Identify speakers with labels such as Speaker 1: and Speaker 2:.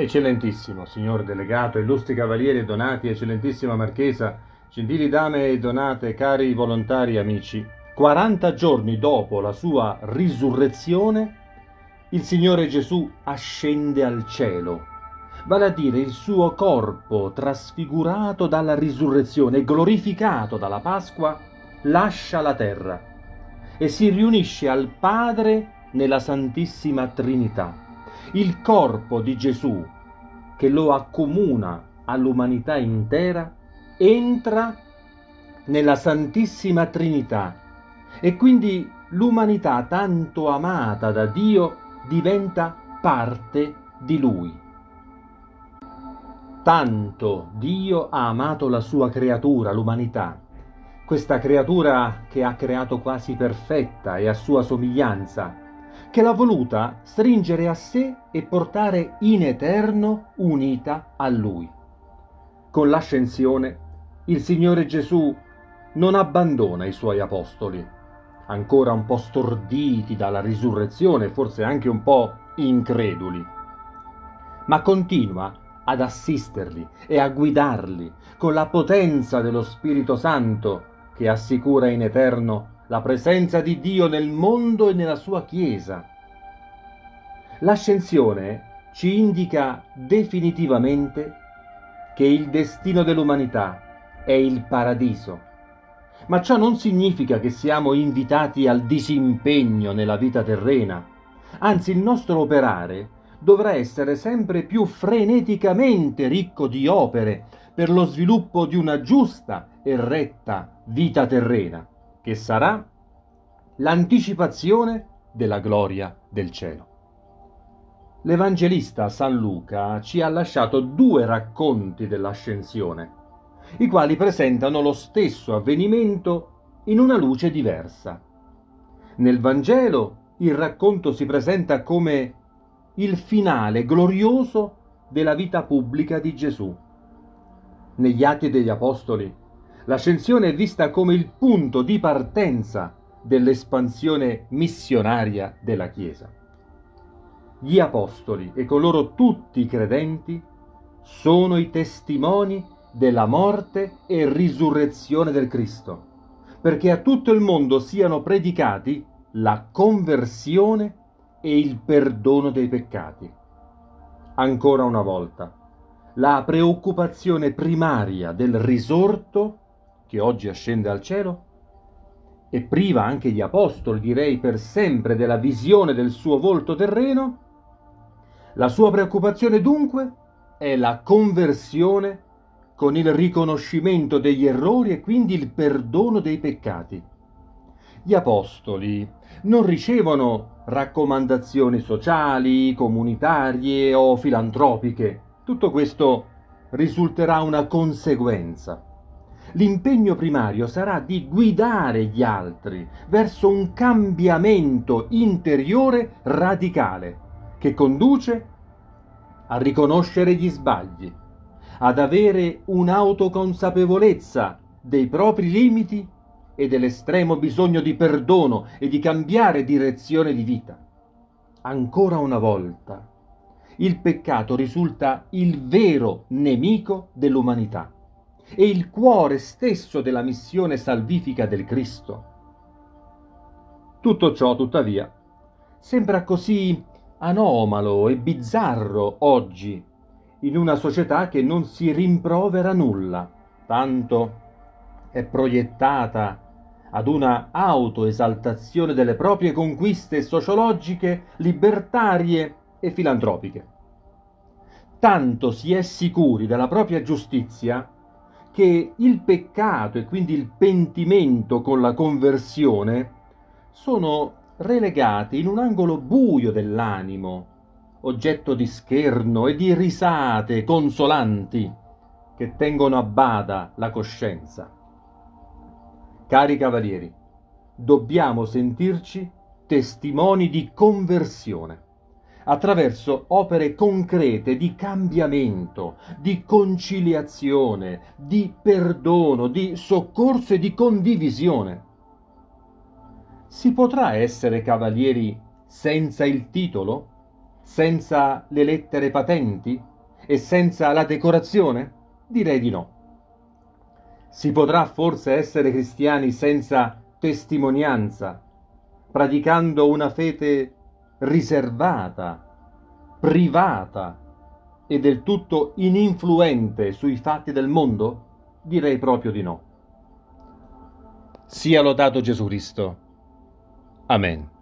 Speaker 1: Eccellentissimo, signor delegato, illustri cavalieri e donati, eccellentissima marchesa, gentili dame e donate, cari volontari amici, 40 giorni dopo la sua risurrezione, il Signore Gesù ascende al cielo, vale a dire il suo corpo trasfigurato dalla risurrezione e glorificato dalla Pasqua, lascia la terra e si riunisce al Padre nella Santissima Trinità il corpo di Gesù, che lo accomuna all'umanità intera, entra nella Santissima Trinità e quindi l'umanità tanto amata da Dio diventa parte di Lui. Tanto Dio ha amato la sua creatura, l'umanità, questa creatura che ha creato quasi perfetta e a sua somiglianza, che l'ha voluta stringere a sé e portare in eterno unita a Lui. Con l'ascensione il Signore Gesù non abbandona i suoi apostoli, ancora un po' storditi dalla risurrezione, forse anche un po' increduli, ma continua ad assisterli e a guidarli con la potenza dello Spirito Santo che assicura in eterno la presenza di Dio nel mondo e nella sua Chiesa. L'ascensione ci indica definitivamente che il destino dell'umanità è il paradiso. Ma ciò non significa che siamo invitati al disimpegno nella vita terrena. Anzi, il nostro operare dovrà essere sempre più freneticamente ricco di opere per lo sviluppo di una giusta e retta vita terrena che sarà l'anticipazione della gloria del cielo. L'Evangelista San Luca ci ha lasciato due racconti dell'ascensione, i quali presentano lo stesso avvenimento in una luce diversa. Nel Vangelo il racconto si presenta come il finale glorioso della vita pubblica di Gesù. Negli Atti degli Apostoli L'ascensione è vista come il punto di partenza dell'espansione missionaria della Chiesa. Gli apostoli e con loro tutti i credenti sono i testimoni della morte e risurrezione del Cristo, perché a tutto il mondo siano predicati la conversione e il perdono dei peccati. Ancora una volta, la preoccupazione primaria del risorto che oggi ascende al cielo, e priva anche gli apostoli, direi per sempre, della visione del suo volto terreno, la sua preoccupazione dunque è la conversione con il riconoscimento degli errori e quindi il perdono dei peccati. Gli apostoli non ricevono raccomandazioni sociali, comunitarie o filantropiche. Tutto questo risulterà una conseguenza l'impegno primario sarà di guidare gli altri verso un cambiamento interiore radicale che conduce a riconoscere gli sbagli, ad avere un'autoconsapevolezza dei propri limiti e dell'estremo bisogno di perdono e di cambiare direzione di vita. Ancora una volta, il peccato risulta il vero nemico dell'umanità e il cuore stesso della missione salvifica del Cristo. Tutto ciò, tuttavia, sembra così anomalo e bizzarro oggi, in una società che non si rimprovera nulla, tanto è proiettata ad una autoesaltazione delle proprie conquiste sociologiche, libertarie e filantropiche. Tanto si è sicuri della propria giustizia che il peccato e quindi il pentimento con la conversione sono relegati in un angolo buio dell'animo, oggetto di scherno e di risate consolanti che tengono a bada la coscienza. Cari cavalieri, dobbiamo sentirci testimoni di conversione attraverso opere concrete di cambiamento, di conciliazione, di perdono, di soccorso e di condivisione. Si potrà essere cavalieri senza il titolo? Senza le lettere patenti? e senza la decorazione? Direi di no. Si potrà forse essere cristiani senza testimonianza, praticando una fede riservata, privata e del tutto ininfluente sui fatti del mondo? Direi proprio di no. Sia lodato Gesù Cristo. Amen.